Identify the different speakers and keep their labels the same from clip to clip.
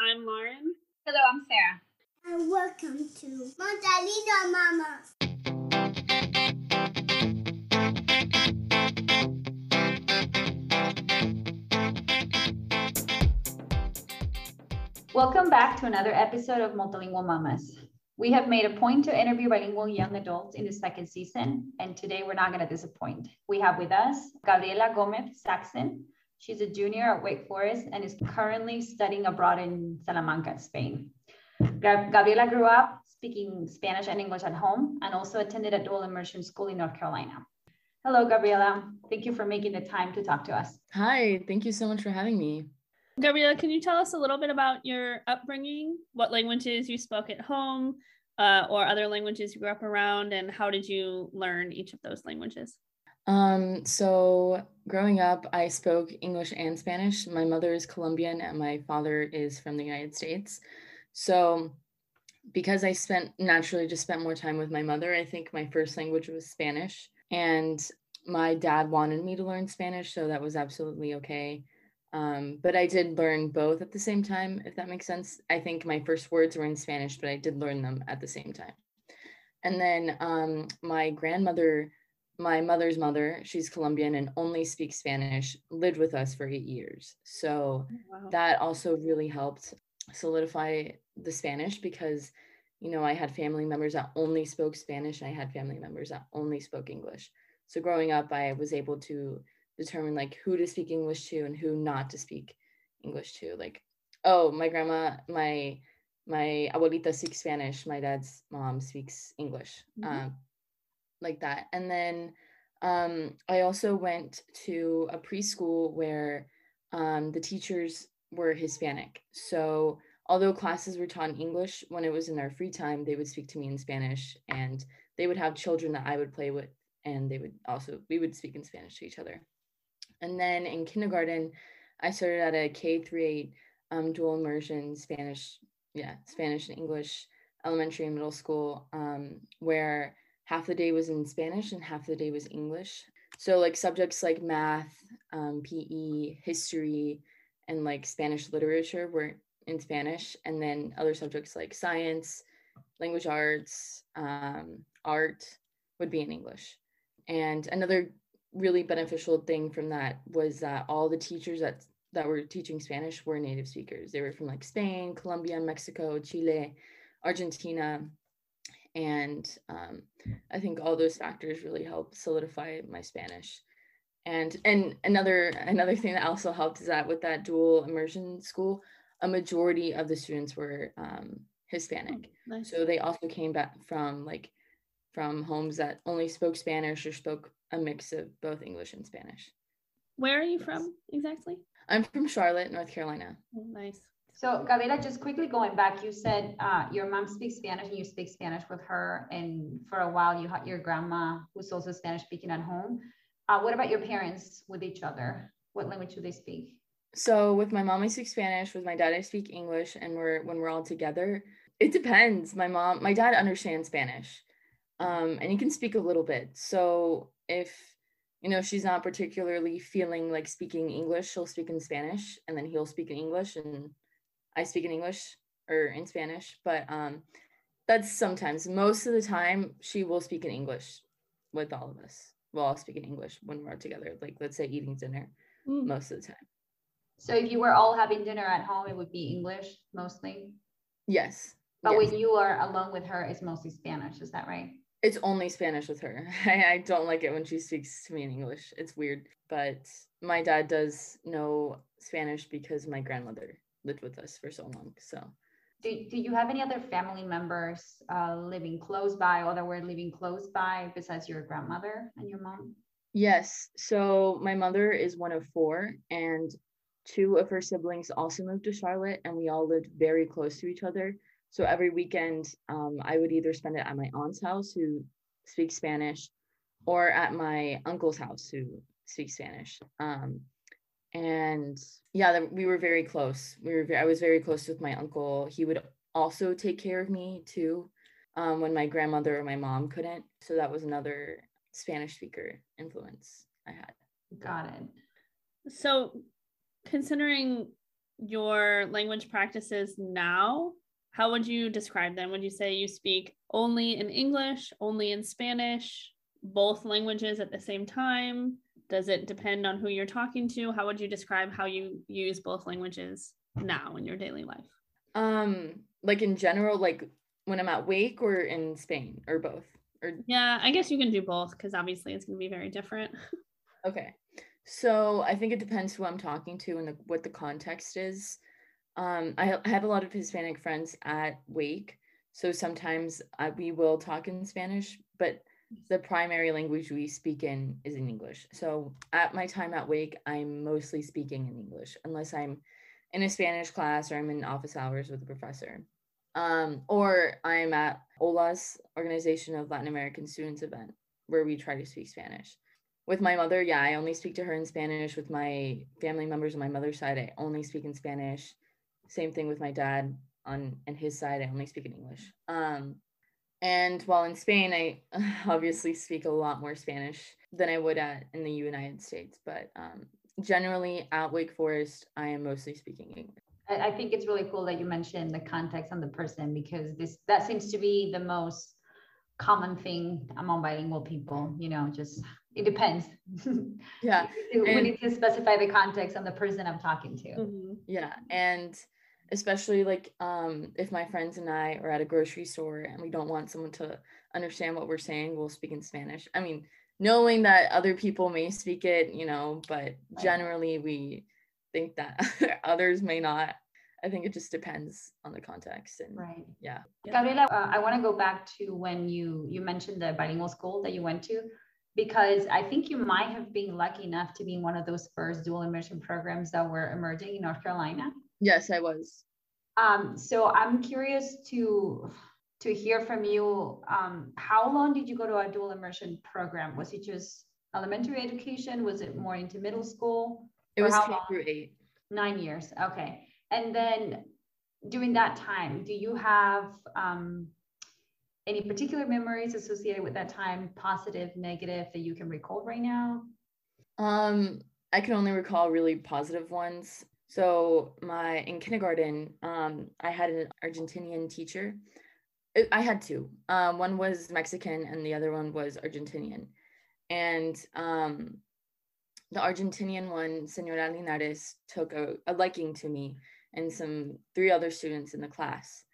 Speaker 1: I'm Lauren.
Speaker 2: Hello, I'm Sarah.
Speaker 3: And welcome to Multilingual Mama.
Speaker 4: Welcome back to another episode of Multilingual Mamas. We have made a point to interview bilingual young adults in the second season, and today we're not going to disappoint. We have with us Gabriela Gomez Saxon. She's a junior at Wake Forest and is currently studying abroad in Salamanca, Spain. Gabriela grew up speaking Spanish and English at home and also attended a dual immersion school in North Carolina. Hello, Gabriela. Thank you for making the time to talk to us.
Speaker 5: Hi, thank you so much for having me.
Speaker 1: Gabriela, can you tell us a little bit about your upbringing? What languages you spoke at home uh, or other languages you grew up around, and how did you learn each of those languages?
Speaker 5: Um, so growing up, I spoke English and Spanish. My mother is Colombian and my father is from the United States. So because I spent naturally just spent more time with my mother, I think my first language was Spanish. And my dad wanted me to learn Spanish, so that was absolutely okay. Um, but I did learn both at the same time, if that makes sense. I think my first words were in Spanish, but I did learn them at the same time. And then um, my grandmother, my mother's mother, she's Colombian and only speaks Spanish, lived with us for eight years. So
Speaker 1: Wow.
Speaker 5: that also really helped solidify the Spanish because, you know, I had family members that only spoke Spanish and I had family members that only spoke English. So growing up, I was able to determine like who to speak English to and who not to speak English to. Like, oh, my grandma, my my abuelita speaks Spanish. My dad's mom speaks English,
Speaker 1: Mhm.
Speaker 5: um, like that. And then um, I also went to a preschool where um, the teachers were Hispanic. So although classes were taught in English, when it was in their free time, they would speak to me in Spanish, and they would have children that I would play with, and they would also we would speak in Spanish to each other. And then in kindergarten, I started at a K through eight um, dual immersion Spanish, yeah, Spanish and English elementary and middle school, um, where half the day was in Spanish and half the day was English. So like subjects like math, um, PE, history, and like Spanish literature were in Spanish, and then other subjects like science, language arts, um, art would be in English. And another really beneficial thing from that was that all the teachers that that were teaching Spanish were native speakers. They were from like Spain, Colombia, Mexico, Chile, Argentina, and um, I think all those factors really helped solidify my Spanish. And and another another thing that also helped is that with that dual immersion school, a majority of the students were um, Hispanic.
Speaker 1: Nice.
Speaker 5: So they also came back from like from homes that only spoke Spanish or spoke a mix of both English and Spanish.
Speaker 1: Where are you from exactly?
Speaker 5: I'm from Charlotte, North Carolina.
Speaker 1: Oh, nice.
Speaker 4: So, Gabriela, just quickly going back, you said uh, your mom speaks Spanish and you speak Spanish with her, and for a while you had your grandma who's also Spanish speaking at home. Uh, what about your parents with each other? What language do they speak?
Speaker 5: So with my mom, I speak Spanish. With my dad, I speak English. And we're when we're all together, it depends. My mom, my dad understands Spanish, um, and he can speak a little bit. So if you know she's not particularly feeling like speaking English, she'll speak in Spanish, and then he'll speak in English, and I speak in English or in Spanish. But um, that's sometimes. Most of the time, she will speak in English with all of us. We'll all speak in English when we're together. Like let's say eating dinner
Speaker 1: Mm.
Speaker 5: most of the time.
Speaker 4: So, if you were all having dinner at home, it would be English mostly.
Speaker 5: Yes.
Speaker 4: But
Speaker 5: yes.
Speaker 4: when you are alone with her, it's mostly Spanish. Is that right?
Speaker 5: It's only Spanish with her. I, I don't like it when she speaks to me in English. It's weird. But my dad does know Spanish because my grandmother lived with us for so long. So
Speaker 4: Do, do you have any other family members uh, living close by or that were living close by besides your grandmother and your mom?
Speaker 5: yes. So my mother is one of four and two of her siblings also moved to Charlotte and we all lived very close to each other. So every weekend, um, I would either spend it at my aunt's house who speaks Spanish or at my uncle's house who speaks Spanish. Um, and yeah, we were very close. We were, I was very close with my uncle. He would also take care of me too um, when my grandmother or my mom couldn't. So that was another Spanish speaker influence I had.
Speaker 4: Got it.
Speaker 1: So, considering your language practices now, how would you describe them? Would you say you speak only in English, only in Spanish, both languages at the same time? Does it depend on who you're talking to? How would you describe how you use both languages now in your daily life?
Speaker 5: Um, like in general, like when I'm at Wake or in Spain or both? Or
Speaker 1: yeah, I guess you can do both because obviously it's gonna be very different.
Speaker 5: Okay. So I think it depends who I'm talking to and the, what the context is. Um, I, I have a lot of Hispanic friends at Wake. So sometimes I, we will talk in Spanish, but the primary language we speak in is in English. So at my time at Wake, I'm mostly speaking in English, unless I'm in a Spanish class or I'm in office hours with a professor. Um, or I'm at OLA's Organization of Latin American Students event, where we try to speak Spanish with my mother, yeah, I only speak to her in Spanish. With my family members on my mother's side, I only speak in Spanish. Same thing with my dad on and his side, I only speak in English. Um, and while in Spain, I obviously speak a lot more Spanish than I would at in the United States. But um, generally, at Wake Forest, I am mostly speaking English.
Speaker 4: I, I think it's really cool that you mentioned the context on the person because this that seems to be the most common thing among bilingual people. You know, just it depends.
Speaker 5: Yeah.
Speaker 4: we and, need to specify the context on the person I'm talking to.
Speaker 5: Mm-hmm. Yeah. And especially like um, if my friends and I are at a grocery store and we don't want someone to understand what we're saying, we'll speak in Spanish. I mean, knowing that other people may speak it, you know, but generally we think that others may not. I think it just depends on the context and
Speaker 4: right.
Speaker 5: Yeah.
Speaker 4: Gabriela, uh, I want to go back to when you you mentioned the bilingual school that you went to because I think you might have been lucky enough to be in one of those first dual immersion programs that were emerging in North Carolina.
Speaker 5: Yes, I was.
Speaker 4: Um, so I'm curious to to hear from you. Um, how long did you go to a dual immersion program? Was it just elementary education? Was it more into middle school?
Speaker 5: It was K through eight.
Speaker 4: Nine years. Okay. And then during that time, do you have um, any particular memories associated with that time, positive, negative, that you can recall right now?
Speaker 5: Um, I can only recall really positive ones. So my in kindergarten, um, I had an Argentinian teacher. I had two. Um, one was Mexican and the other one was Argentinian. And um, the Argentinian one, Senora Linares, took a, a liking to me and some three other students in the class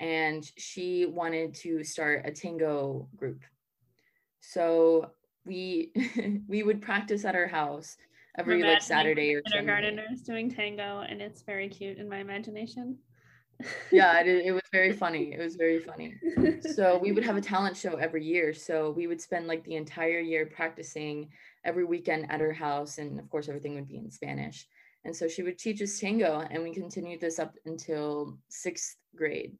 Speaker 5: and she wanted to start a tango group. So we we would practice at her house every like Saturday or
Speaker 1: kindergarteners doing tango, and it's very cute in my imagination.
Speaker 5: yeah, it, it was very funny. It was very funny. So we would have a talent show every year. So we would spend like the entire year practicing every weekend at her house, and of course everything would be in Spanish. And so she would teach us tango, and we continued this up until sixth grade.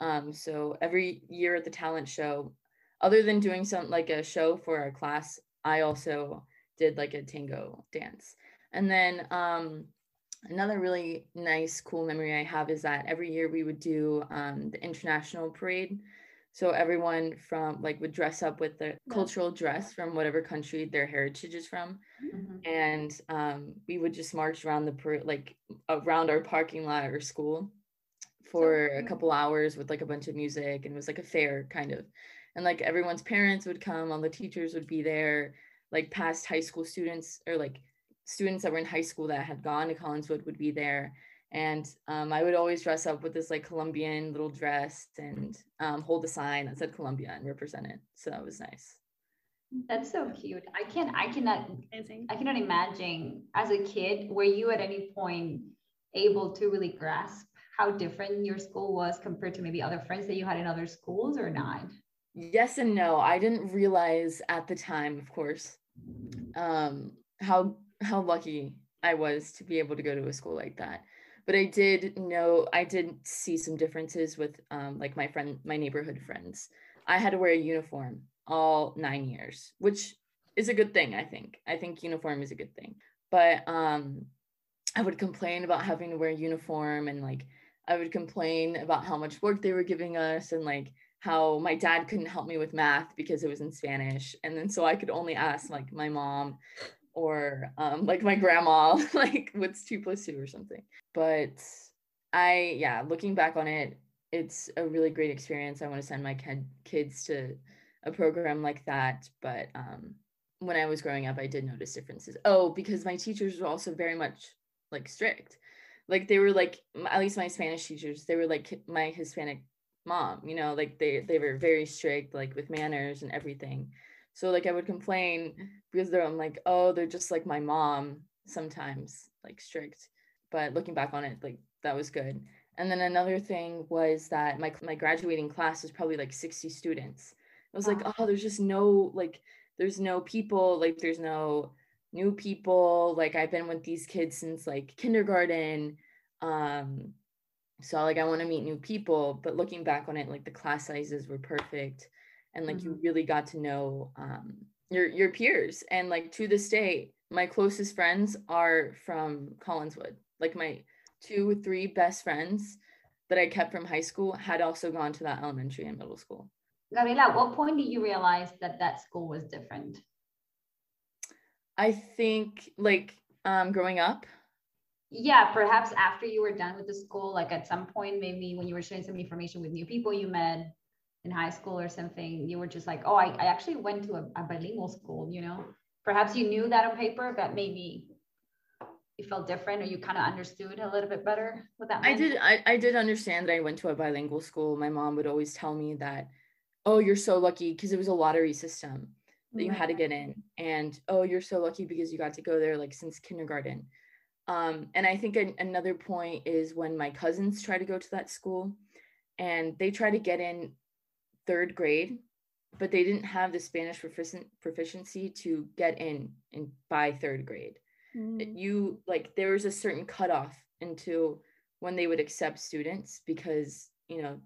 Speaker 5: Um, so every year at the talent show, other than doing some like a show for our class, I also did like a tango dance. And then um, another really nice, cool memory I have is that every year we would do um, the international parade. So everyone from like would dress up with the cultural dress from whatever country their heritage is from, mm-hmm. and um, we would just march around the parade, like around our parking lot or school for a couple hours with like a bunch of music and it was like a fair kind of and like everyone's parents would come all the teachers would be there like past high school students or like students that were in high school that had gone to collinswood would be there and um, i would always dress up with this like colombian little dress and um, hold a sign that said colombia and represent it so that was nice
Speaker 4: that's so cute i can't i cannot Amazing. i cannot imagine as a kid were you at any point able to really grasp how different your school was compared to maybe other friends that you had in other schools or not?
Speaker 5: Yes and no. I didn't realize at the time, of course, um, how how lucky I was to be able to go to a school like that. But I did know I did see some differences with um, like my friend, my neighborhood friends. I had to wear a uniform all nine years, which is a good thing. I think. I think uniform is a good thing. But um, I would complain about having to wear uniform and like I would complain about how much work they were giving us and like how my dad couldn't help me with math because it was in Spanish. And then so I could only ask like my mom or um, like my grandma, like what's two plus two or something. But I, yeah, looking back on it, it's a really great experience. I want to send my kid, kids to a program like that. But um, when I was growing up, I did notice differences. Oh, because my teachers were also very much like strict. Like they were like, at least my Spanish teachers, they were like my Hispanic mom, you know, like they, they were very strict, like with manners and everything. So like I would complain because they're I'm like, oh, they're just like my mom sometimes, like strict. But looking back on it, like that was good. And then another thing was that my my graduating class was probably like 60 students. I was wow. like, oh, there's just no like there's no people, like there's no new people. Like I've been with these kids since like kindergarten. Um so like I want to meet new people, but looking back on it, like the class sizes were perfect and like mm-hmm. you really got to know um, your your peers and like to this day my closest friends are from collinswood. Like my two three best friends that i kept from high school had also gone to that elementary and middle school.
Speaker 4: Gabriela at what point did you realize that that school was different?
Speaker 5: I think like um growing up
Speaker 4: yeah perhaps after you were done with the school like at some point maybe when you were sharing some information with new people you met in high school or something, you were just like, oh, I, I actually went to a, a bilingual school, you know? Perhaps you knew that on paper, but maybe you felt different or you kind of understood a little bit better what that
Speaker 5: meant? I did I, I did understand that I went to a bilingual school. My mom would always tell me that, oh, you're so lucky because it was a lottery system that you had to get in. And oh, you're so lucky because you got to go there like since kindergarten. Um, and I think an, another point is when my cousins try to go to that school and they try to get in third grade, but they didn't have the Spanish proficient proficiency to get in in by third grade. Mm. You like there was a certain cutoff into when they would accept students because you know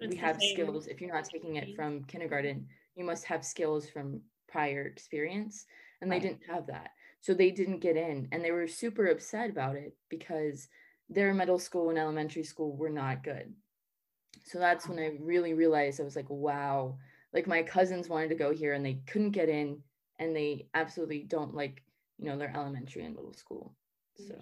Speaker 5: it's we have skills. If you're not taking it from kindergarten, you must have skills from prior experience, and right. they didn't have that, so they didn't get in, and they were super upset about it because their middle school and elementary school were not good. So that's when I really realized I was like, wow, like my cousins wanted to go here and they couldn't get in and they absolutely don't like, you know, their elementary and middle school. So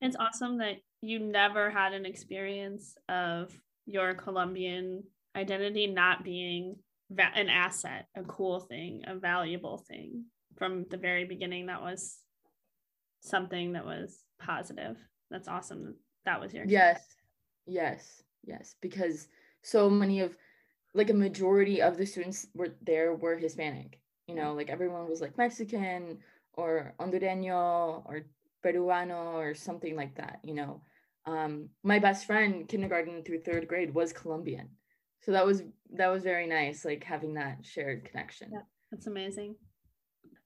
Speaker 1: it's awesome that you never had an experience of your Colombian identity not being va- an asset, a cool thing, a valuable thing from the very beginning. That was something that was positive. That's awesome. That was your
Speaker 5: experience. yes, yes yes because so many of like a majority of the students were there were hispanic you know like everyone was like mexican or hondureño or peruano or something like that you know um, my best friend kindergarten through third grade was colombian so that was that was very nice like having that shared connection yeah,
Speaker 1: that's amazing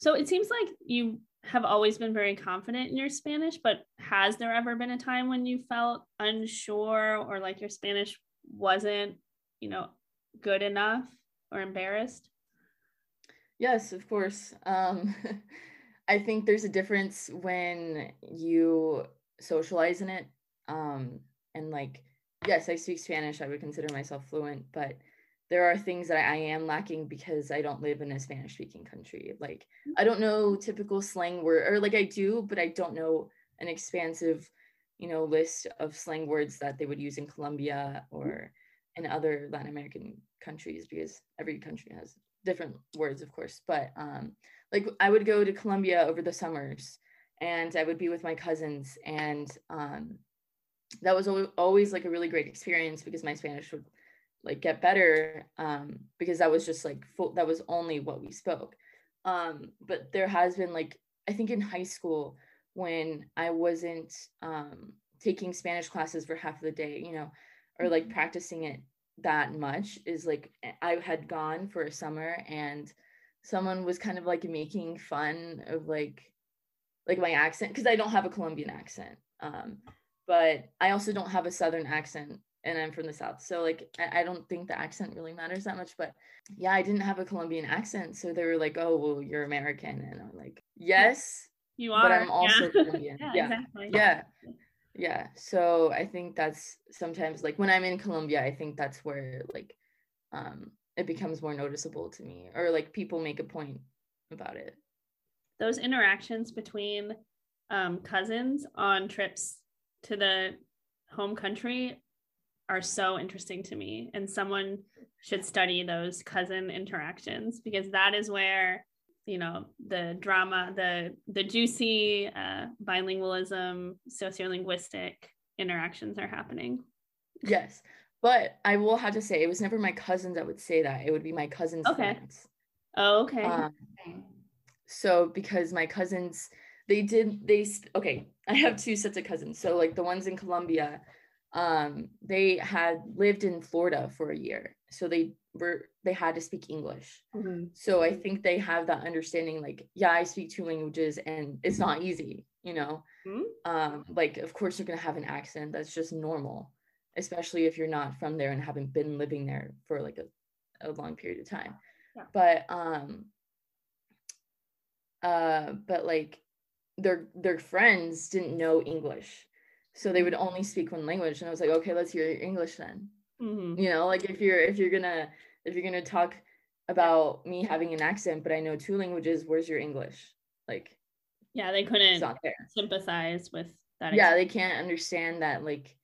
Speaker 1: so it seems like you have always been very confident in your Spanish, but has there ever been a time when you felt unsure or like your Spanish wasn't, you know, good enough or embarrassed?
Speaker 5: Yes, of course. Um, I think there's a difference when you socialize in it. Um, and like, yes, I speak Spanish. I would consider myself fluent, but there are things that I am lacking because I don't live in a Spanish speaking country. Like I don't know typical slang word or like I do, but I don't know an expansive, you know, list of slang words that they would use in Colombia or in other Latin American countries because every country has different words, of course. But um like I would go to Colombia over the summers and I would be with my cousins and um that was always like a really great experience because my Spanish would like get better um because that was just like full, that was only what we spoke um but there has been like i think in high school when i wasn't um taking spanish classes for half of the day you know or like mm-hmm. practicing it that much is like i had gone for a summer and someone was kind of like making fun of like like my accent because i don't have a colombian accent um but i also don't have a southern accent and I'm from the South. So like I, I, don't think the accent really matters that much. But yeah, I didn't have a Colombian accent. So they were like, Oh, well, you're American. And I'm like, Yes.
Speaker 1: You are.
Speaker 5: But I'm also
Speaker 1: yeah.
Speaker 5: Colombian. yeah, yeah. Exactly. Yeah. Yeah. So I think that's sometimes like when I'm in Colombia, I think that's where like um it becomes more noticeable to me. Or like people make a point about it.
Speaker 1: those interactions between um, cousins on trips to the home country are so interesting to me. And someone should study those cousin interactions because that is where you know the drama the the juicy uh, bilingualism sociolinguistic interactions are happening
Speaker 5: yes but i will have to say it was never my cousins that would say that it would be my cousins
Speaker 1: Okay.
Speaker 5: friends
Speaker 1: oh okay
Speaker 5: um, so because my cousins they did they okay i have two sets of cousins so like the ones in colombia um they had lived in florida for a year so they were they had to speak english
Speaker 1: Mhm.
Speaker 5: so i think they have that understanding like yeah i speak two languages and it's not easy you know
Speaker 1: Mhm.
Speaker 5: um like of course you're going to have an accent that's just normal especially if you're not from there and haven't been living there for like a, a long period of time
Speaker 1: Yeah.
Speaker 5: but um uh but like their their friends didn't know english so they would only speak one language. And i was like okay let's hear your english then.
Speaker 1: Mhm.
Speaker 5: you know like if you're if you're gonna if you're gonna talk about me having an accent but i know two languages where's your english? Like
Speaker 1: yeah they couldn't sympathize with that
Speaker 5: yeah they can't understand that like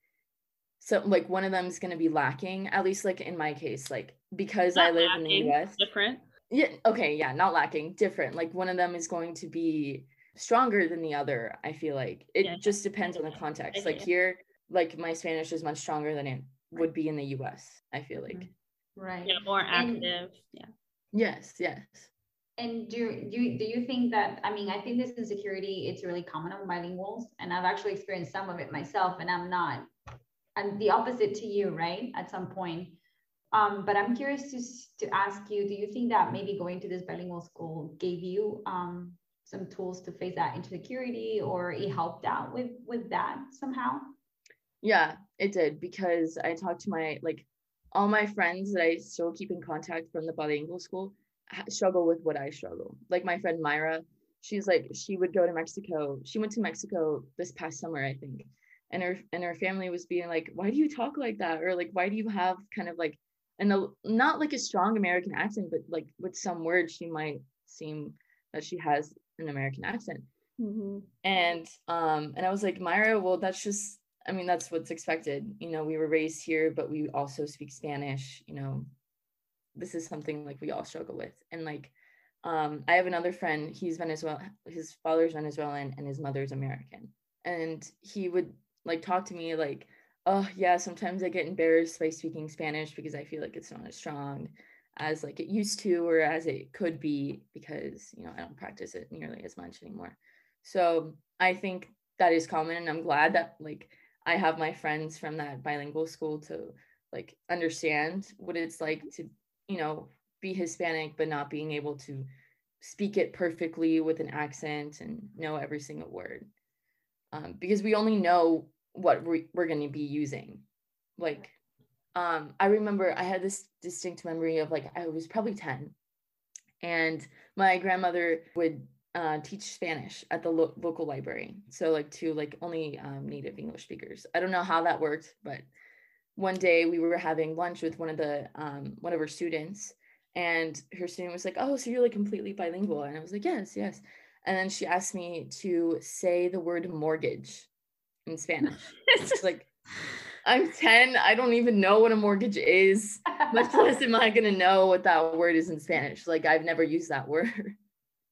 Speaker 5: so like one of them is going to be lacking at least like in my case like because i
Speaker 1: Not
Speaker 5: live in the us
Speaker 1: different?
Speaker 5: Yeah okay yeah not lacking different. Like one of them is going to be stronger than the other i feel like. It
Speaker 1: Yeah.
Speaker 5: just depends on the context. Like here like my spanish is much stronger than it would be in the us i feel like.
Speaker 1: Mhm.
Speaker 4: right.
Speaker 1: Yeah more
Speaker 4: And-
Speaker 1: active. Yeah.
Speaker 5: Yes yes.
Speaker 4: And do do you, do you think that I mean I think this insecurity it's really common on bilinguals and I've actually experienced some of it myself and I'm not I'm the opposite to you right at some point. Um, but I'm curious to to ask you do you think that maybe going to this bilingual school gave you um, some tools to face that insecurity or it helped out with with that somehow
Speaker 5: Yeah, it did because I talked to my like all my friends that I still keep in contact from the bilingual school struggle with what I struggle. Like my friend Myra, she's like she would go to Mexico. She went to Mexico this past summer, I think. And her and her family was being like, "Why do you talk like that?" or like, "Why do you have kind of like and not like a strong American accent, but like with some words she might seem that she has an American accent."
Speaker 1: Mhm.
Speaker 5: and um and i was like myra well that's just i mean that's what's expected. You know we were raised here but we also speak spanish you know. This is something like we all struggle with. And like um i have another friend he's venezuelan his father's venezuelan and his mother's american. And he would like talk to me like oh yeah sometimes i get embarrassed by speaking spanish because i feel like it's not as strong as like it used to or as it could be because you know i don't practice it nearly as much anymore so I think that is common and I'm glad that like I have my friends from that bilingual school to like understand what it's like to, you know, be Hispanic but not being able to speak it perfectly with an accent and know every single word. Um, because we only know what we, we're going to be using. Like um I remember I had this distinct memory of like I was probably 10 and my grandmother would uh, teach Spanish at the lo- local library. So like to like only um, native English speakers. I don't know how that worked, but one day we were having lunch with one of the um, one of her students, and her student was like, "Oh, so you're like completely bilingual?" And I was like, "Yes, yes." And then she asked me to say the word mortgage in Spanish. It's like I'm 10. I don't even know what a mortgage is. Much less am I gonna know what that word is in Spanish. Like I've never used that word.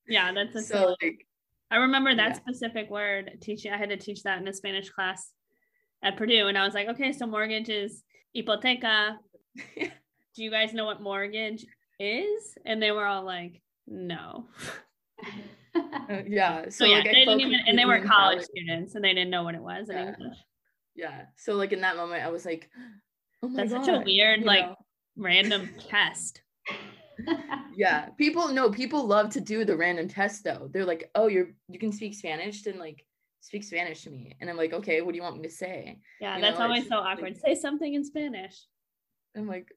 Speaker 1: yeah that's a
Speaker 5: So like
Speaker 1: I remember that
Speaker 5: Yeah.
Speaker 1: specific word teaching. I had to teach that in a Spanish class at Purdue, and I was like, okay, so mortgage is hipoteca. Do you guys know what mortgage is? And they were all like, no.
Speaker 5: Yeah.
Speaker 1: So,
Speaker 5: So,
Speaker 1: yeah,
Speaker 5: like,
Speaker 1: they didn't even, and they were
Speaker 5: completely
Speaker 1: college students, and they didn't know what it was in
Speaker 5: Yeah.
Speaker 1: English.
Speaker 5: Yeah. So like in that moment, I was like, oh my
Speaker 1: That's
Speaker 5: god.
Speaker 1: such a weird,
Speaker 5: you
Speaker 1: like,
Speaker 5: know?
Speaker 1: random test.
Speaker 5: Yeah. People no, people love to do the random test though. They're like, oh, you're you can speak Spanish, then like speak Spanish to me. And I'm like, okay, what do you want me to say?
Speaker 1: Yeah,
Speaker 5: You
Speaker 1: that's
Speaker 5: know,
Speaker 1: always
Speaker 5: it's
Speaker 1: so
Speaker 5: like-
Speaker 1: awkward. Say something in Spanish.
Speaker 5: I'm like,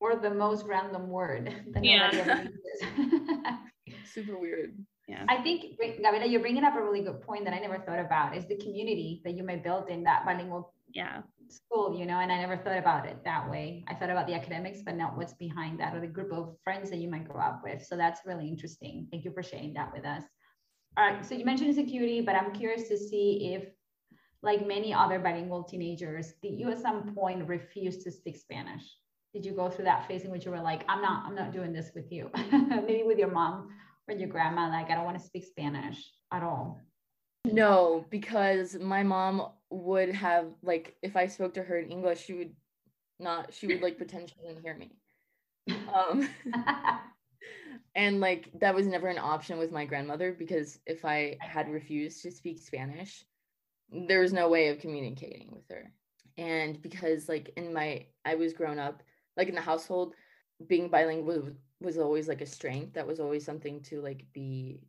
Speaker 4: or the most random word
Speaker 1: Yeah.
Speaker 4: nobody ever uses.
Speaker 5: super weird.
Speaker 1: Yeah.
Speaker 4: I think, Gabriela, you're bringing up a really good point that I never thought about is the community that you may build in that bilingual
Speaker 1: Yeah.
Speaker 4: school, you know, and I never thought about it that way. I thought about the academics, but not what's behind that or the group of friends that you might grow up with. So that's really interesting. Thank you for sharing that with us. All right. So you mentioned insecurity, but I'm curious to see if, like many other bilingual teenagers, did you at some point refuse to speak Spanish? Did you go through that phase in which you were like, I'm not, I'm not doing this with you? Maybe with your mom or your grandma, like, I don't want to speak Spanish at all.
Speaker 5: No, because my mom would have like if I spoke to her in English, she would not she would like pretend she didn't hear me. Um and like that was never an option with my grandmother because if I had refused to speak Spanish, there was no way of communicating with her. And because like in my I was grown up like in the household, being bilingual was, always like a strength. That was always something to like be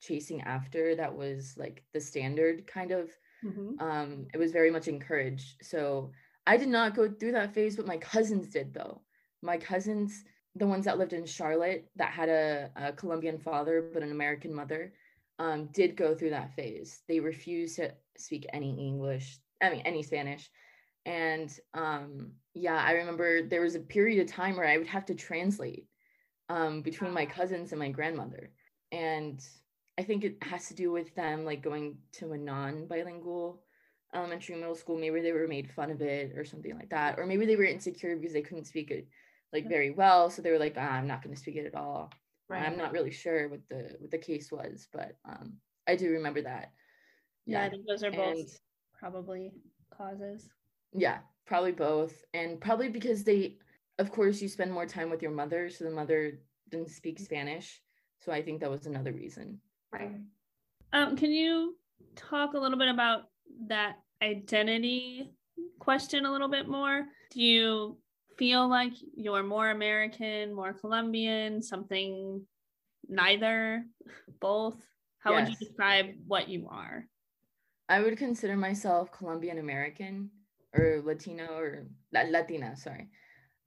Speaker 5: chasing after. That was like the standard kind of.
Speaker 1: Mhm.
Speaker 5: Um, it was very much encouraged. So I did not go through that phase, but my cousins did though. My cousins, the ones that lived in Charlotte that had a, a Colombian father but an American mother, um, did go through that phase. They refused to speak any English, I mean any Spanish. And um, yeah, I remember there was a period of time where I would have to translate um, between my cousins and my grandmother. And I think it has to do with them like going to a non-bilingual elementary middle school. Maybe they were made fun of it or something like that. Or maybe they were insecure because they couldn't speak it like very well. So they were like, ah, I'm not going to speak it at all. I'm not really sure what the what the case was, but um, I do remember that.
Speaker 1: Yeah, I think those are both
Speaker 5: and-
Speaker 1: probably causes.
Speaker 5: Yeah, probably both. And probably because they, of course, you spend more time with your mother. So the mother didn't speak Spanish. So I think that was another reason.
Speaker 4: Right.
Speaker 1: Um, can you talk a little bit about that identity question a little bit more? Do you feel like you're more American, more Colombian, something neither, both? How would you describe what you are?
Speaker 5: I would consider myself Colombian American or Latino or Latina, sorry.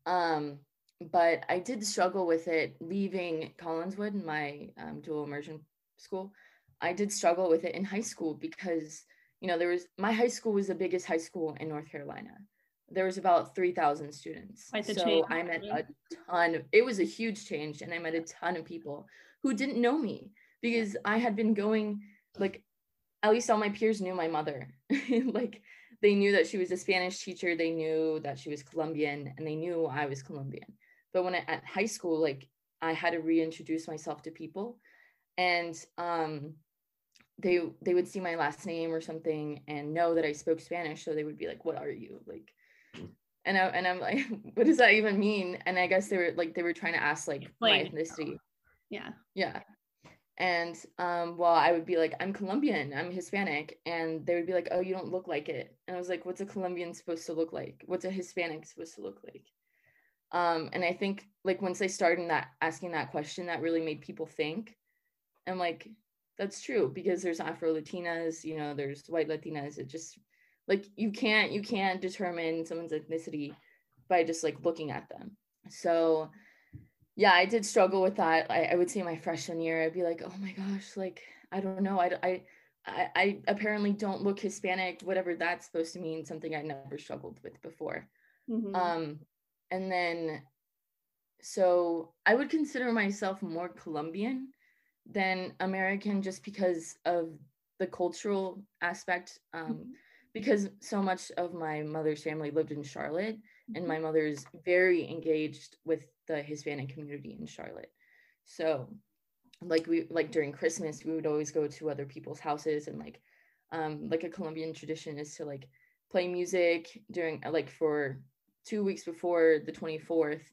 Speaker 5: Um, but I did struggle with it leaving Collinswood, my um, dual immersion school. I did struggle with it in high school because, you know, there was my high school was the biggest high school in North Carolina. There was about 3,000 students. So
Speaker 1: change,
Speaker 5: I met a ton of, it was a huge change and I met a ton of people who didn't know me because I had been going like at least all my peers knew my mother. like they knew that she was a Spanish teacher, they knew that she was Colombian, and they knew I was Colombian. But when I, at high school, like I had to reintroduce myself to people, and um, they they would see my last name or something and know that I spoke Spanish, so they would be like, "What are you?" Like, and I and I'm like, "What does that even mean?" And I guess they were like they were trying to ask like my
Speaker 1: Explain
Speaker 5: ethnicity.
Speaker 1: Yeah.
Speaker 5: Yeah. And um, well, I would be like, I'm Colombian, I'm Hispanic. And they would be like, oh, you don't look like it. And I was like, what's a Colombian supposed to look like? What's a Hispanic supposed to look like? Um, and I think like once I started that asking that question, that really made people think. And like, that's true because there's Afro Latinas, you know, there's white Latinas. It just like you can't you can't determine someone's ethnicity by just like looking at them. So yeah, I did struggle with that. I, I would say my freshman year, I'd be like, oh my gosh, like, I don't know. I, I, I, I apparently don't look Hispanic, whatever that's supposed to mean, something I never struggled with before.
Speaker 1: Mhm.
Speaker 5: Um, and then, so I would consider myself more Colombian than American just because of the cultural aspect. Um,
Speaker 1: Mhm.
Speaker 5: because so much of my mother's family lived in Charlotte and my mother is very engaged with the Hispanic community in Charlotte. So like we like during Christmas we would always go to other people's houses and like um like a Colombian tradition is to like play music during uh, like for 2 weeks before the 24th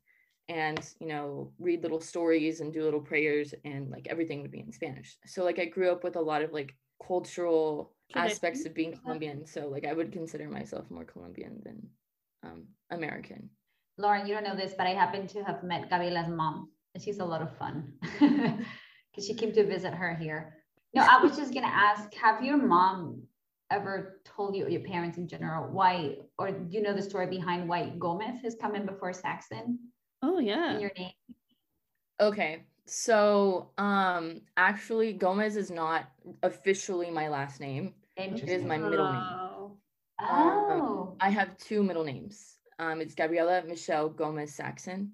Speaker 5: and you know read little stories and do little prayers and like everything would be in Spanish. So like I grew up with a lot of like cultural aspects of being Colombian. So like I would consider myself more Colombian than um, American.
Speaker 4: Lauren, you don't know this, but I happen to have met Gabriela's mom, and she's a lot of fun because she came to visit her here. No, I was just gonna ask: Have your mom ever told you, or your parents in general, why, or do you know the story behind why Gomez has come in before Saxon
Speaker 1: Oh yeah.
Speaker 4: in your name?
Speaker 5: Okay. So um actually Gomez is not officially my last name.
Speaker 4: Interesting.
Speaker 5: It is my middle name.
Speaker 1: Oh.
Speaker 4: Oh,
Speaker 5: I have two middle names. Um it's Gabriela Michelle Gomez Saxon.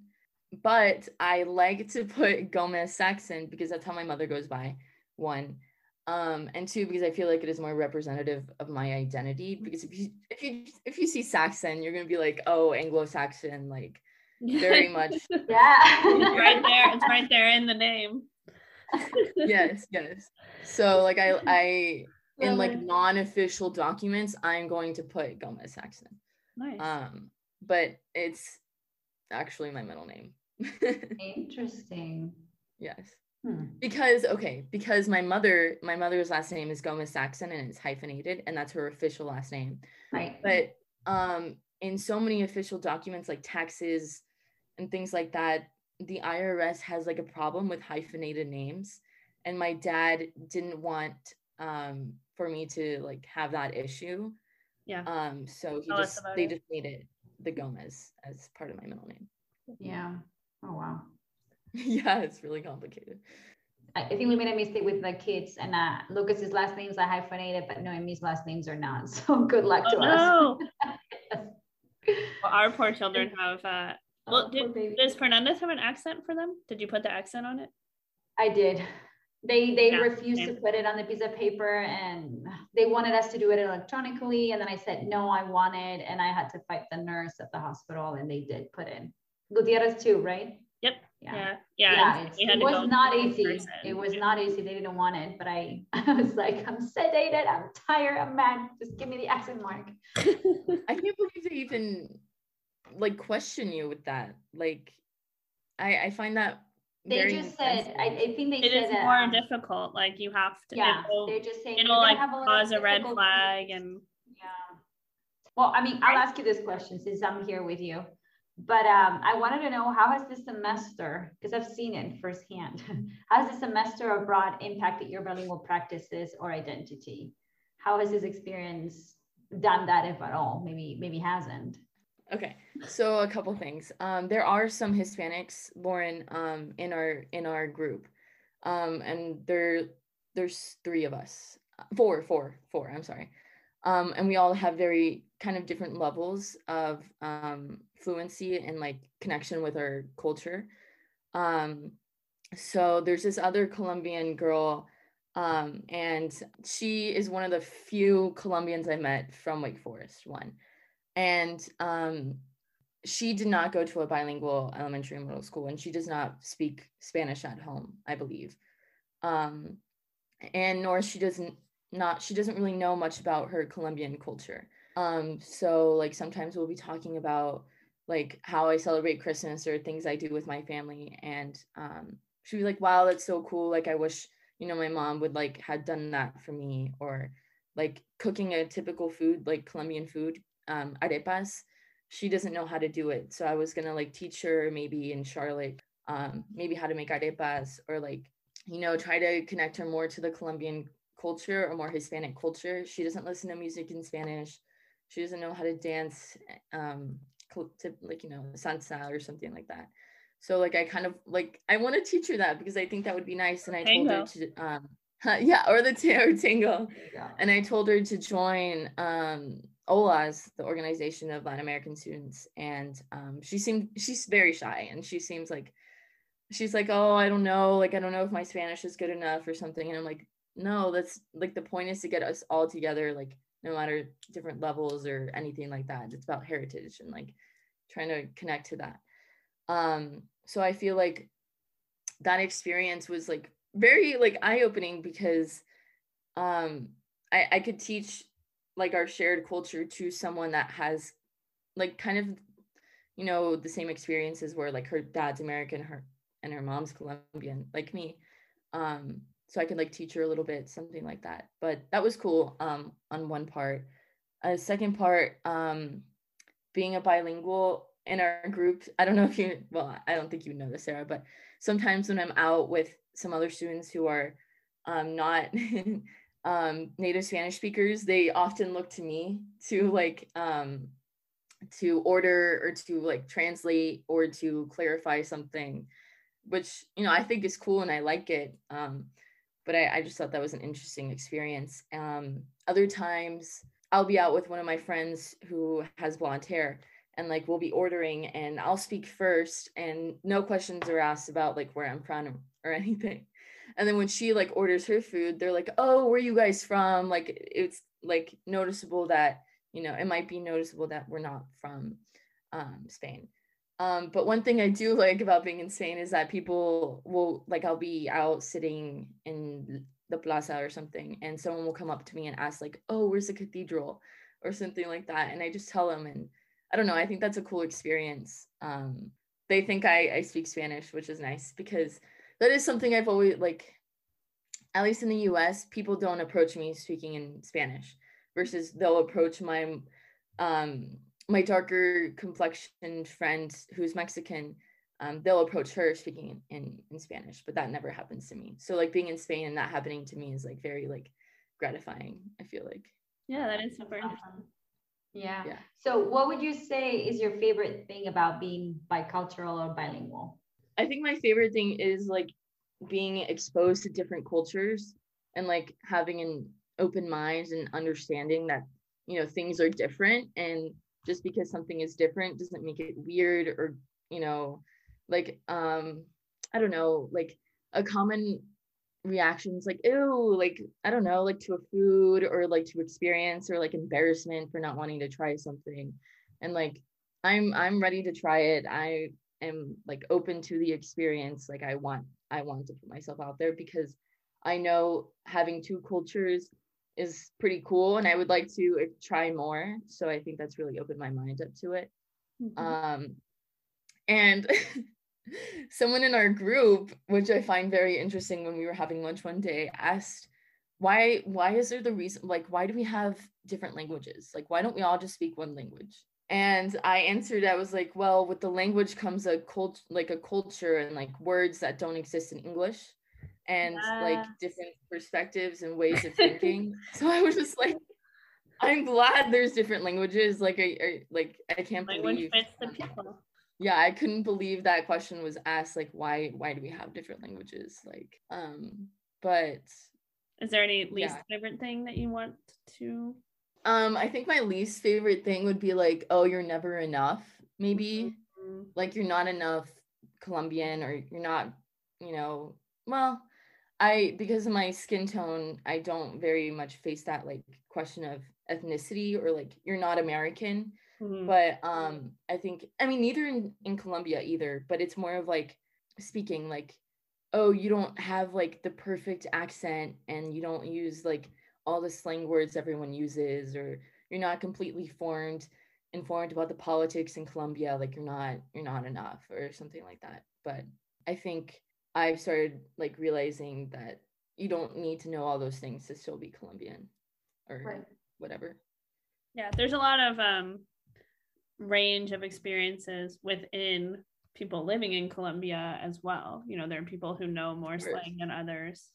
Speaker 5: But I like to put Gomez Saxon because that's how my mother goes by. One. Um, and two, because I feel like it is more representative of my identity. Because if you if you if you see Saxon, you're gonna be like, oh, Anglo-Saxon, like very much.
Speaker 4: Yeah.
Speaker 1: It's right there. It's right there in the name.
Speaker 5: yes, yes. So like I I in like non-official documents, I'm going to put Gomez Saxon.
Speaker 1: Nice.
Speaker 5: Um, but it's actually my middle name.
Speaker 4: Interesting.
Speaker 5: yes.
Speaker 4: Hmm.
Speaker 5: Because okay, because my mother, my mother's last name is Gomez Saxon and it's hyphenated, and that's her official last name.
Speaker 4: Right.
Speaker 5: But um, in so many official documents like taxes and things like that, the IRS has like a problem with hyphenated names, and my dad didn't want um for me to like have that issue.
Speaker 1: yeah.
Speaker 5: Um, so he
Speaker 1: Tell
Speaker 5: just they
Speaker 1: it.
Speaker 5: just made it the Gomez as part of my middle name.
Speaker 4: yeah. Oh wow.
Speaker 5: yeah, it's really complicated.
Speaker 4: I I think we made a mistake with the kids, and uh, Lucas's last names are hyphenated, but Noemi's last names are not. So good luck
Speaker 1: Oh,
Speaker 4: to us.
Speaker 1: no. Well, our poor children have. Uh, well,
Speaker 4: Oh,
Speaker 1: did, does Fernandez have an accent for them? Did you put the accent on it?
Speaker 4: I did. They they
Speaker 1: Yeah,
Speaker 4: refused to put it on the piece of paper, and they wanted us to do it electronically. And then I said no, I want it, and I had to fight the nurse at the hospital, and they did put in Gutierrez too, right?
Speaker 1: Yep.
Speaker 4: Yeah.
Speaker 1: Yeah.
Speaker 4: Yeah,
Speaker 1: Yeah. and
Speaker 4: it's-
Speaker 1: we had
Speaker 4: it was not
Speaker 1: in
Speaker 4: easy.
Speaker 1: person.
Speaker 4: It was
Speaker 1: Yeah.
Speaker 4: not easy. They didn't want it, but I, I was like, I'm sedated. I'm tired. I'm mad. Just give me the accent mark.
Speaker 5: I can't believe they even like question you with that. Like, I I find that
Speaker 4: They
Speaker 5: very
Speaker 4: just said. I, I think they
Speaker 1: It
Speaker 4: said
Speaker 1: is
Speaker 4: that.
Speaker 1: more
Speaker 4: um,
Speaker 1: difficult. Like you have to.
Speaker 4: yeah,
Speaker 1: It'll,
Speaker 4: they're just saying.
Speaker 1: it'll like
Speaker 4: have a
Speaker 1: cause a red
Speaker 4: difficulties."
Speaker 1: flag and.
Speaker 4: Yeah. Well, I mean, I'll ask you this question since I'm here with you. But um, I wanted to know how has this semester, because I've seen it firsthand, how has the semester abroad impacted your bilingual practices or identity? How has this experience done that, if at all? Maybe, maybe hasn't.
Speaker 5: Okay, so a couple things. Um, there are some Hispanics, Lauren, um, in our in our group, um, and there there's three of us, four, four, four. I'm sorry, um, and we all have very kind of different levels of um, fluency and like connection with our culture. Um, so there's this other Colombian girl, um, and she is one of the few Colombians I met from Wake Forest. One and um, she did not go to a bilingual elementary and middle school and she does not speak spanish at home i believe. Um, and nor she doesn't not she doesn't really know much about her colombian culture. Um, so like sometimes we'll be talking about like how i celebrate christmas or things i do with my family and um, she'd be like wow that's so cool. Like i wish you know my mom would like had done that for me or like cooking a typical food like colombian food um, arepas. She doesn't know how to do it. So I was gonna like teach her maybe in Charlotte, um, maybe how to make arepas or like, you know, try to connect her more to the Colombian culture or more Hispanic culture. She doesn't listen to music in Spanish. She doesn't know how to dance, um, to, like, you know, salsa or something like that. So like I kind of like I want to teach her that because I think that would be nice. And I told her to um yeah, or the t- or tingle
Speaker 4: There you go.
Speaker 5: and I told her to join um, OLAS, the Organization of Latin American Students, and um, she seemed she's very shy, and she seems like she's like, oh, I don't know, like I don't know if my Spanish is good enough or something, and I'm like, no, that's like the point is to get us all together, like no matter different levels or anything like that. It's about heritage and like trying to connect to that. Um, so I feel like that experience was like very like eye-opening because um I, I could teach like our shared culture to someone that has like kind of you know the same experiences where like her dad's american her and her mom's colombian like me. Um so i could like teach her a little bit something like that. But that was cool um on one part. A second part um being a bilingual in our group i don't know if you well i don't think you know this sarah but sometimes when i'm out with some other students who are um not um native spanish speakers they often look to me to like um to order or to like translate or to clarify something which you know i think is cool and i like it um but i, I just thought that was an interesting experience. Um other times i'll be out with one of my friends who has blonde hair and like we'll be ordering and i'll speak first and no questions are asked about like where i'm from or anything and then when she like orders her food they're like oh where are you guys from? Like it's like noticeable that you know it might be noticeable that we're not from um, spain. Um, but one thing i do like about being in spain is that people will like i'll be out sitting in the plaza or something and someone will come up to me and ask like oh where's the cathedral? or something like that and i just tell them and i don't know i think that's a cool experience. Um, they think I, I speak spanish which is nice because that is something i've always like at least in the us people don't approach me speaking in spanish versus they'll approach my um my darker complexioned friend who's mexican um, they'll approach her speaking in, in, in Spanish, but that never happens to me. So like being in Spain and that happening to me is like very like gratifying. I feel like.
Speaker 1: Yeah, that is super interesting.
Speaker 4: Yeah. yeah. So what would you say is your favorite thing about being bicultural or bilingual?
Speaker 5: I think my favorite thing is like being exposed to different cultures and like having an open mind and understanding that you know things are different. And just because something is different doesn't make it weird or you know like um i don't know like a common reactions like ew like i don't know like to a food or like to experience or like embarrassment for not wanting to try something. And like i'm i'm ready to try it. I am like open to the experience like i want i want to put myself out there because i know having two cultures is pretty cool and i would like to try more so i think that's really opened my mind up to it mm-hmm. um and someone in our group, which I find very interesting when we were having lunch one day, asked why why is there the reason like why do we have different languages? Like why don't we all just speak one language? And I answered I was like, well, with the language comes a cult like a culture and like words that don't exist in English and yes. like different perspectives and ways of thinking. so I was just like I'm glad there's different languages. Like I, I like I can't Language
Speaker 1: believe fits the people
Speaker 5: yeah i couldn't believe that question was asked like why why do we have different languages like um but
Speaker 1: is there any least yeah. favorite thing that you want to
Speaker 5: um i think my least favorite thing would be like oh you're never enough maybe mm-hmm. like you're not enough colombian or you're not you know well i because of my skin tone i don't very much face that like question of ethnicity or like you're not american Mm-hmm. But um I think I mean neither in, in Colombia either, but it's more of like speaking like oh you don't have like the perfect accent and you don't use like all the slang words everyone uses or you're not completely formed informed about the politics in Colombia like you're not you're not enough or something like that. But I think I've started like realizing that you don't need to know all those things to still be Colombian or right. whatever.
Speaker 1: Yeah, there's a lot of um range of experiences within people living in Colombia as well. You know, there are people who know more slang than others.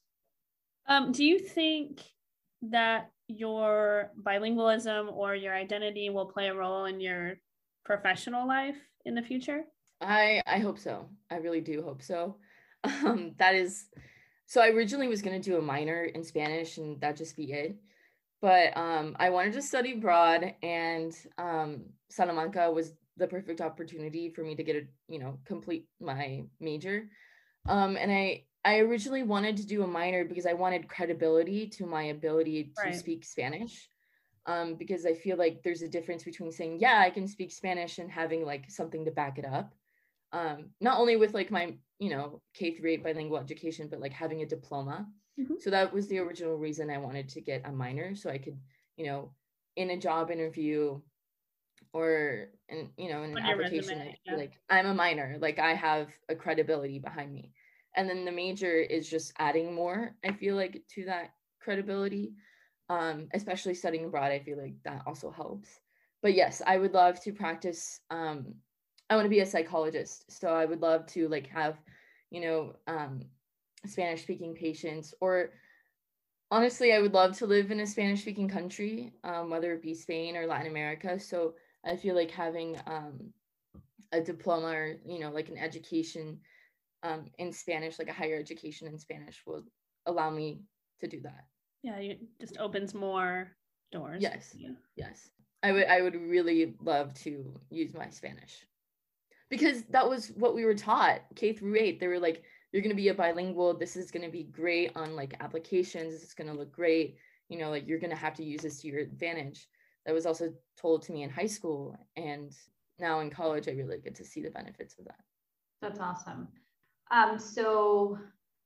Speaker 1: Um, do you think that your bilingualism or your identity will play a role in your professional life in the future?
Speaker 5: I I hope so. I really do hope so. Um, that is so I originally was going to do a minor in Spanish and that just be it but um, I wanted to study abroad, and um, Salamanca was the perfect opportunity for me to get a you know complete my major. Um, and I I originally wanted to do a minor because I wanted credibility to my ability to right. speak Spanish. Um, because I feel like there's a difference between saying, yeah, I can speak Spanish and having like something to back it up. Um, not only with like my, you know, K through eight bilingual education, but like having a diploma. Mm-hmm. So that was the original reason I wanted to get a minor so I could, you know, in a job interview or in, you know, in an application, resume, yeah. like I'm a minor, like I have a credibility behind me. And then the major is just adding more, I feel like, to that credibility. Um, especially studying abroad, I feel like that also helps. But yes, I would love to practice. Um, I want to be a psychologist, so I would love to like have, you know, um, Spanish speaking patients or honestly I would love to live in a Spanish speaking country um, whether it be Spain or Latin America so I feel like having um, a diploma or you know like an education um, in Spanish like a higher education in Spanish will allow me to do that
Speaker 1: yeah it just opens more doors
Speaker 5: yes yes I would I would really love to use my Spanish because that was what we were taught K through 8 they were like you're going to be a bilingual. This is going to be great on like applications. It's going to look great. You know, like you're going to have to use this to your advantage. That was also told to me in high school. And now in college, I really get to see the benefits of that.
Speaker 4: That's awesome. Um, so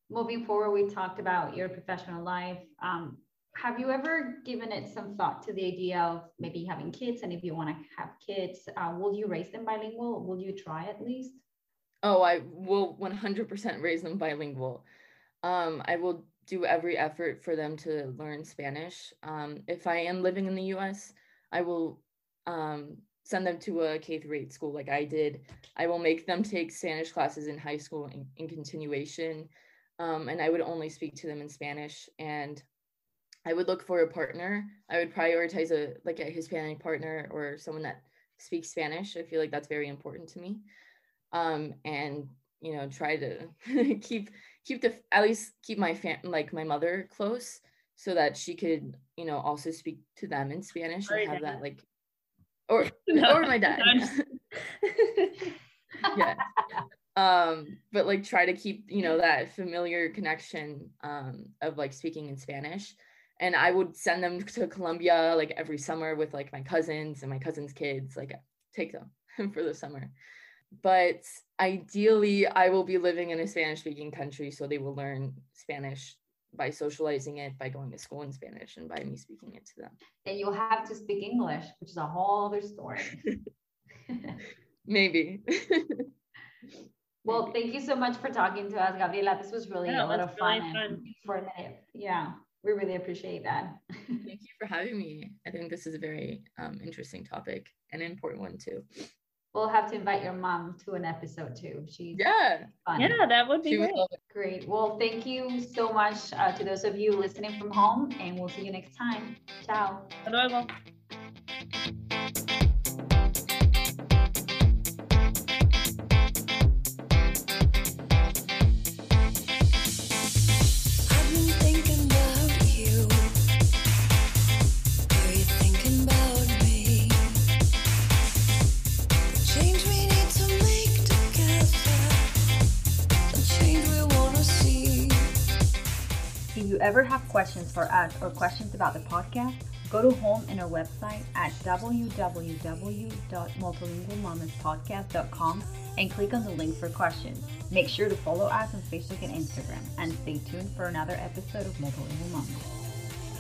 Speaker 4: moving forward, we talked about your professional life. Um, have you ever given it some thought to the idea of maybe having kids? And if you want to have kids, uh, will you raise them bilingual? Will you try at least?
Speaker 5: Oh, I will 100% raise them bilingual. Um, I will do every effort for them to learn Spanish. Um, if I am living in the US, I will um, send them to a K through eight school like I did. I will make them take Spanish classes in high school in, in continuation. Um, and I would only speak to them in Spanish. And I would look for a partner. I would prioritize a like a Hispanic partner or someone that speaks Spanish. I feel like that's very important to me. Um, and you know, try to keep keep the at least keep my fam- like my mother close so that she could you know also speak to them in Spanish and have that like or no, or my dad. yeah. Um, but like try to keep, you know, that familiar connection um of like speaking in Spanish. And I would send them to Colombia like every summer with like my cousins and my cousins' kids, like take them for the summer. But ideally, I will be living in a Spanish speaking country, so they will learn Spanish by socializing it, by going to school in Spanish, and by me speaking it to them.
Speaker 4: And you'll have to speak English, which is a whole other story.
Speaker 5: Maybe.
Speaker 4: well, thank you so much for talking to us, Gabriela. This was really yeah, a lot of fun. Really fun. Informative. Yeah, we really appreciate that.
Speaker 5: thank you for having me. I think this is a very um, interesting topic and an important one too
Speaker 4: we'll have to invite your mom to an episode too. She's
Speaker 5: yeah,
Speaker 1: fun. yeah, that would be great.
Speaker 4: great. Well, thank you so much uh, to those of you listening from home, and we'll see you next time. Ciao.
Speaker 1: Hasta luego.
Speaker 4: Ever have questions for us or questions about the podcast, go to home in our website at www.multilingualmamaspodcast.com and click on the link for questions. Make sure to follow us on Facebook and Instagram and stay tuned for another episode of Multilingual Mamas.